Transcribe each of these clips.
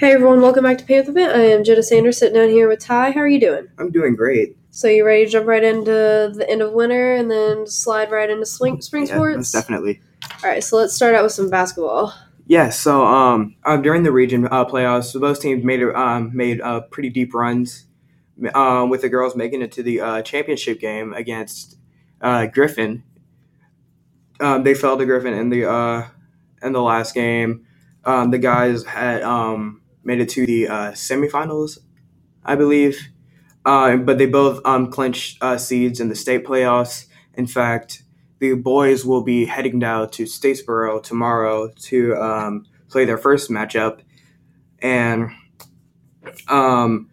Hey everyone, welcome back to Panther Pit. I am Jenna Sanders sitting down here with Ty. How are you doing? I'm doing great. So you ready to jump right into the end of winter and then slide right into spring, spring Yeah, sports? most definitely. All right, so let's start out with some basketball. Yeah. So um, uh, during the region uh, playoffs, both teams made a- um, made uh, pretty deep runs. Um, with the girls making it to the uh, championship game against uh, Griffin. Um, they fell to Griffin in the uh, in the last game. Um, the guys had um, made it to the uh, semifinals, I believe. Uh, but they both um, clinched uh, seeds in the state playoffs. In fact, the boys will be heading down to Statesboro tomorrow to um, play their first matchup. And um,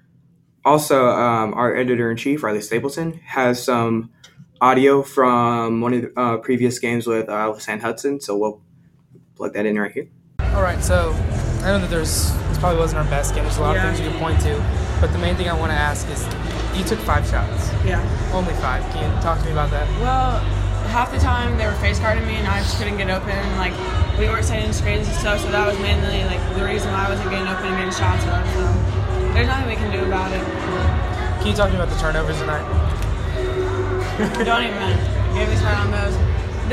also, um, our editor in chief, Riley Stapleton, has some audio from one of the uh, previous games with uh, San Hudson. So we'll plug that in right here. All right, so I know that there's this probably wasn't our best game. There's a lot Yeah. of things you can point to, but the main thing I want to ask is, you took five shots, Yeah. only five. Can you talk to me about that? Well, half the time they were face guarding me and I just couldn't get open. Like we weren't setting screens and stuff, so that was mainly like the reason why I wasn't getting open and getting shots up. So there's nothing we can do about it. Can you talk to me about the turnovers tonight? Don't even get me started on those.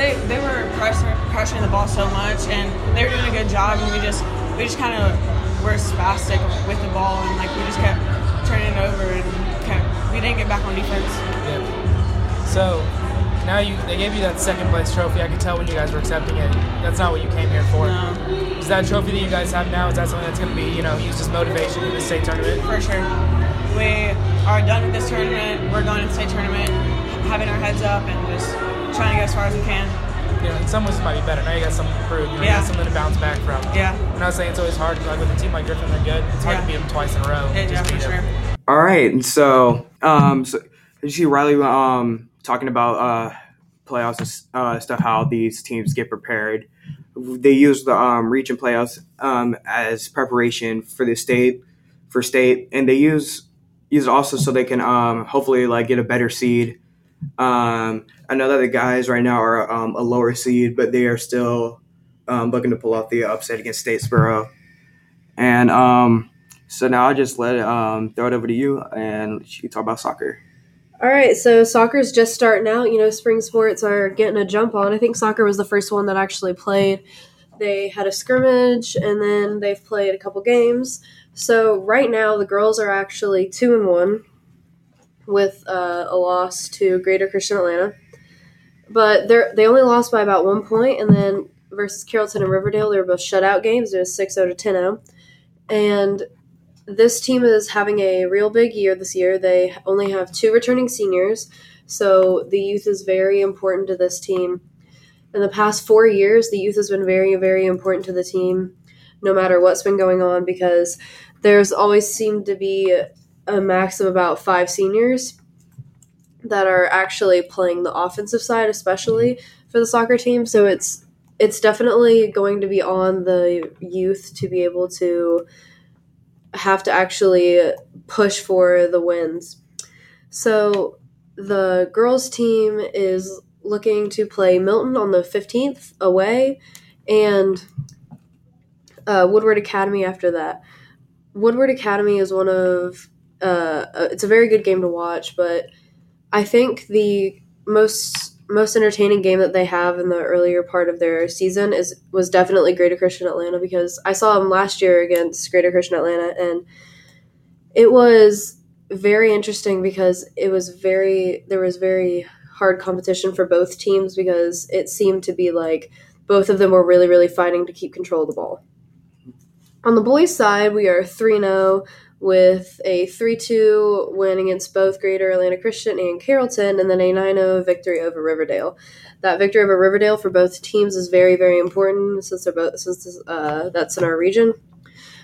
They they were pressing pressuring the ball so much and they were doing a good job and we just we just kind of were spastic with the ball and like we just kept turning it over and kept we didn't get back on defense. Yeah. So now you they gave you that second place trophy. I could tell when you guys were accepting it. That's not what you came here for. No. Is that trophy that you guys have now? Is that something that's going to be you know used as motivation in the state tournament? For sure. We are done with this tournament. We're going to the state tournament, having our heads up and just trying to get as far as we can. You know, in some ways it might be better. Now you got something to prove. You, know, you Yeah. got something to bounce back from. Yeah. I'm not saying it's always hard. Like with a team like Griffin, they're good. It's hard Yeah. to beat them twice in a row. Yeah, Just yeah, for beat 'em. sure. All right, and so um, so did you see Riley um talking about uh playoffs and uh, stuff? How these teams get prepared. They use the um region playoffs um as preparation for the state for state, and they use use also so they can um hopefully like get a better seed. Um, I know that the guys right now are um, a lower seed, but they are still um, looking to pull off the upset against Statesboro. And um, so now I'll just let um, throw it over to you, and you can talk about soccer. All right, so soccer's just starting out. You know, spring sports are getting a jump on. I think soccer was the first one that actually played. They had a scrimmage and then they've played a couple games. So right now the girls are actually two and one with uh, a loss to Greater Christian Atlanta, but they they only lost by about one point. And then versus Carrollton and Riverdale, they were both shutout games. It was 6-0 to 10-0. and this team is having a real big year this year. They only have two returning seniors, so the youth is very important to this team. In the past four years, the youth has been very, very important to the team, no matter what's been going on, because there's always seemed to be a max of about five seniors that are actually playing the offensive side, especially for the soccer team. So it's it's definitely going to be on the youth to be able to have to actually push for the wins. So the girls team is looking to play Milton on the 15th away and uh, Woodward Academy after that. Woodward Academy is one of uh, uh, it's a very good game to watch, but I think the most most entertaining game that they have in the earlier part of their season is was definitely Greater Christian Atlanta because I saw them last year against Greater Christian Atlanta and it was very interesting because it was very there was very hard competition for both teams because it seemed to be like both of them were really really fighting to keep control of the ball. On the boys' side, we are 3 0 with a 3 2 win against both Greater Atlanta Christian and Carrollton, and then a 9 0 victory over Riverdale. That victory over Riverdale for both teams is very, very important since they're both since uh, that's in our region.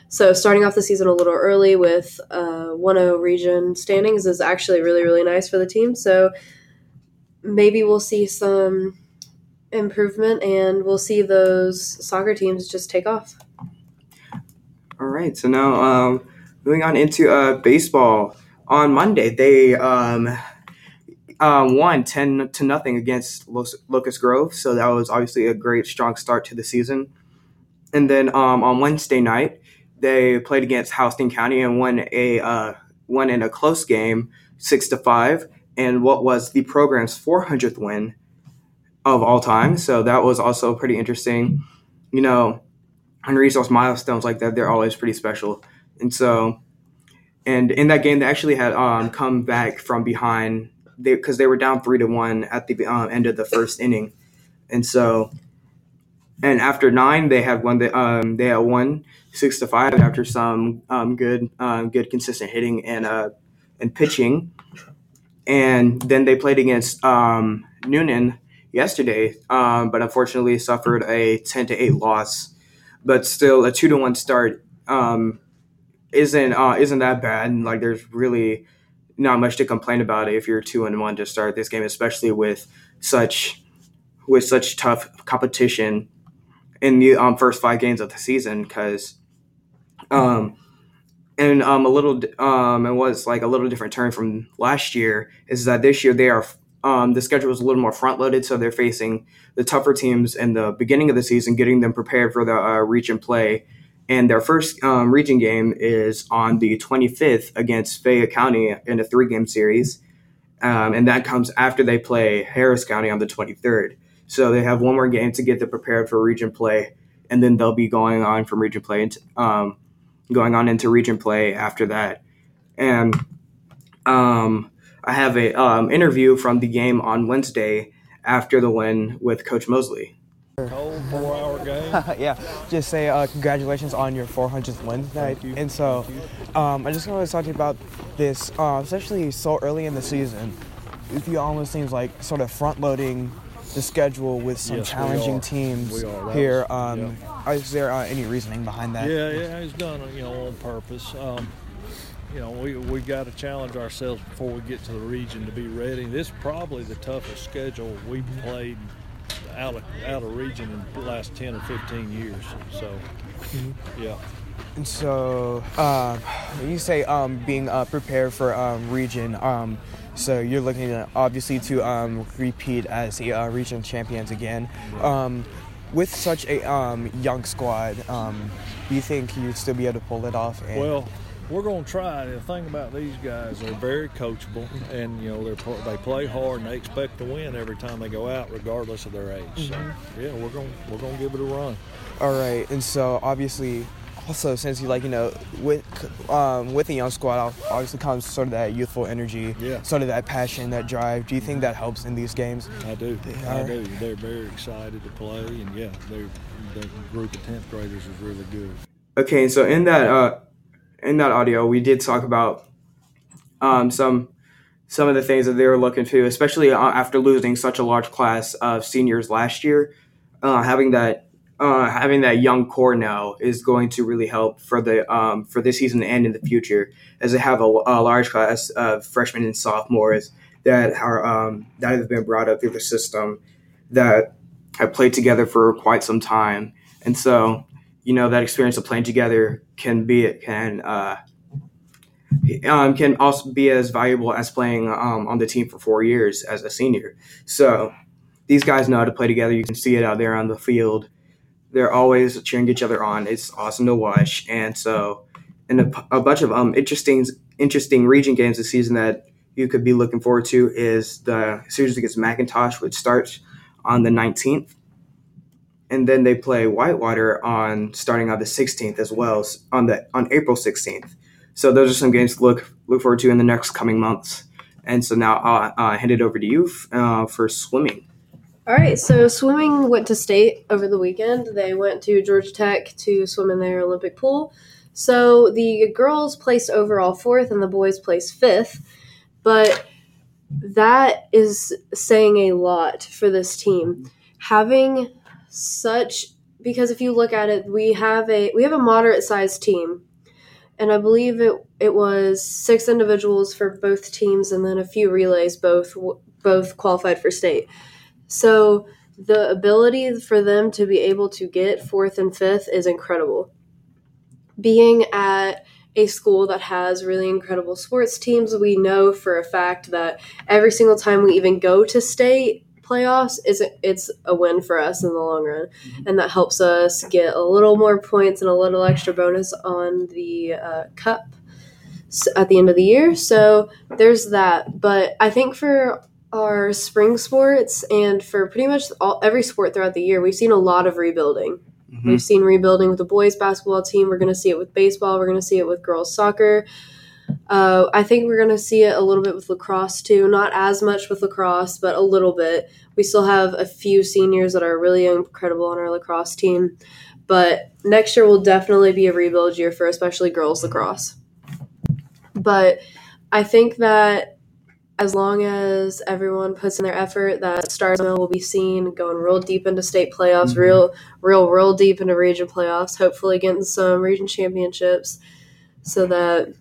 So starting off the season a little early with uh, 1-0 region standings is actually really, really nice for the team. So maybe we'll see some improvement and we'll see those soccer teams just take off. All right, so now um, moving on into uh, baseball. On Monday, they um, um, won ten to nothing against Los- Locust Grove, so that was obviously a great, strong start to the season. And then um, on Wednesday night, they played against Houston County and won a uh, won in a close game, six to five, and what was the program's 400th win of all time. So that was also pretty interesting. You know, reach those milestones like that, they're always pretty special. And so, and in that game, they actually had um, come back from behind. Because they, they, were down three to one at the um, end of the first inning, and so, and after nine, they had won the um, they had won six to five after some um, good um, good consistent hitting and uh, and pitching, and then they played against um, Newnan yesterday, um, but unfortunately suffered a ten to eight loss. But still a two to one start um, isn't uh, isn't that bad. And, like there's really not much to complain about if you're two and one to start this game, especially with such with such tough competition in the um, first five games of the season. Because um, and um, a little um, it was like a little different turn from last year is that this year they are um, the schedule is a little more front loaded, so they're facing the tougher teams in the beginning of the season, getting them prepared for the uh, region play. And their first um, region game is on the 25th against Fayette County in a three game series. Um, and that comes after they play Harris County on the 23rd. So they have one more game to get them prepared for region play, and then they'll be going on from region play into, um, going on into region play after that. And um, I have a um, interview from the game on Wednesday after the win with Coach Mosley. Cold four-hour game. yeah, just say uh, congratulations on your 400th win tonight. And so, um, I just want to talk to you about this, uh, especially so early in the season. If you almost seems like sort of front-loading the schedule with some yes, challenging teams here. Um, yeah. Is there uh, any reasoning behind that? Yeah, yeah, it's done you know on purpose. Um, you know, we we got to challenge ourselves before we get to the region to be ready. This is probably the toughest schedule we've played out of out of region in the last ten or fifteen years. So, mm-hmm. yeah. And so, uh, you say um, being uh, prepared for um, region. Um, so you're looking at obviously to um, repeat as a uh, region champions again. Um, with such a um, young squad, do you think you'd still be able to pull it off? well, we're going to try. The thing about these guys, they're very coachable, and you know they they play hard and they expect to win every time they go out, regardless of their age. Mm-hmm. So yeah, we're going we're going to give it a run. All right, and so obviously, also since you like you know with um, with the young squad, obviously comes sort of that youthful energy, yeah. sort of that passion, that drive. Do you think that helps in these games? I do. I do. They're very excited to play, and yeah, they're the group of tenth graders is really good. Okay, so in that. Uh in that audio, we did talk about um, some some of the things that they were looking to, especially uh, after losing such a large class of seniors last year. Uh, having that uh, having that young core now is going to really help for the um, for this season and in the future, as they have a, a large class of freshmen and sophomores that are um, that have been brought up through the system that have played together for quite some time, and so you know that experience of playing together can be it can uh, um, can also be as valuable as playing um, on the team for four years as a senior. So these guys know how to play together. You can see it out there on the field. They're always cheering each other on. It's awesome to watch. And so, and a, a bunch of um, interesting interesting region games this season that you could be looking forward to is the series against McIntosh, which starts on the 19th and then they play Whitewater on starting on the 16th as well on the on April 16th. So those are some games to look look forward to in the next coming months. And so now I'll uh, hand it over to you uh, for swimming. All right, so swimming went to state over the weekend. They went to Georgia Tech to swim in their Olympic pool. So the girls placed overall fourth and the boys placed fifth. But that is saying a lot for this team. Having such because if you look at it, we have a we have a moderate sized team, and I believe it it was six individuals for both teams, and then a few relays both both qualified for state. So the ability for them to be able to get fourth and fifth is incredible. Being at a school that has really incredible sports teams, we know for a fact that every single time we even go to state, playoffs, it's a, it's a win for us in the long run, and that helps us get a little more points and a little extra bonus on the uh, cup at the end of the year. So there's that. But I think for our spring sports and for pretty much all every sport throughout the year, we've seen a lot of rebuilding. Mhm. We've seen rebuilding with the boys basketball team. We're going to see it with baseball. We're going to see it with girls soccer. Uh, I think we're going to see it a little bit with lacrosse too. Not as much with lacrosse, but a little bit. We still have a few seniors that are really incredible on our lacrosse team. But next year will definitely be a rebuild year for especially girls lacrosse. But I think that as long as everyone puts in their effort, that Starr's Mill will be seen going real deep into state playoffs, Mhm. real, real, real deep into region playoffs. Hopefully, getting some region championships, so that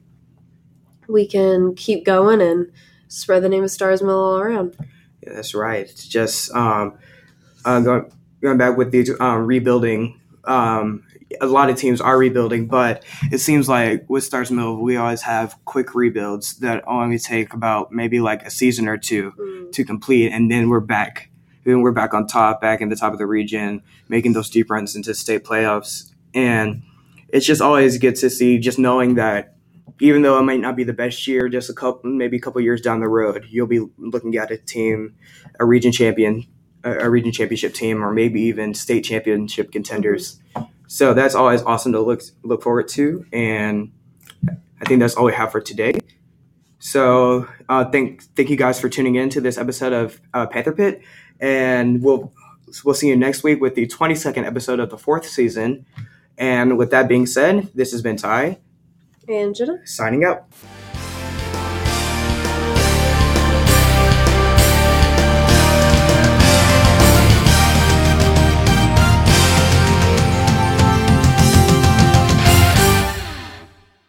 we can keep going and spread the name of Starr's Mill all around. Yeah, that's right. It's just um, uh, going going back with the um, rebuilding. Um, a lot of teams are rebuilding, but it seems like with Starr's Mill, we always have quick rebuilds that only take about maybe like a season or two Mm. to complete, and then we're back. Then we're back on top, back in the top of the region, making those deep runs into state playoffs, and it's just always good to see. Just knowing that even though it might not be the best year, just a couple, maybe a couple years down the road, you'll be looking at a team, a region champion, a, region championship team, or maybe even state championship contenders. So that's always awesome to look look forward to, and I think that's all we have for today. So uh, thank thank you guys for tuning in to this episode of uh, Panther Pit, and we'll we'll see you next week with the twenty second episode of the fourth season. And with that being said, this has been Ty And Jenna. signing out.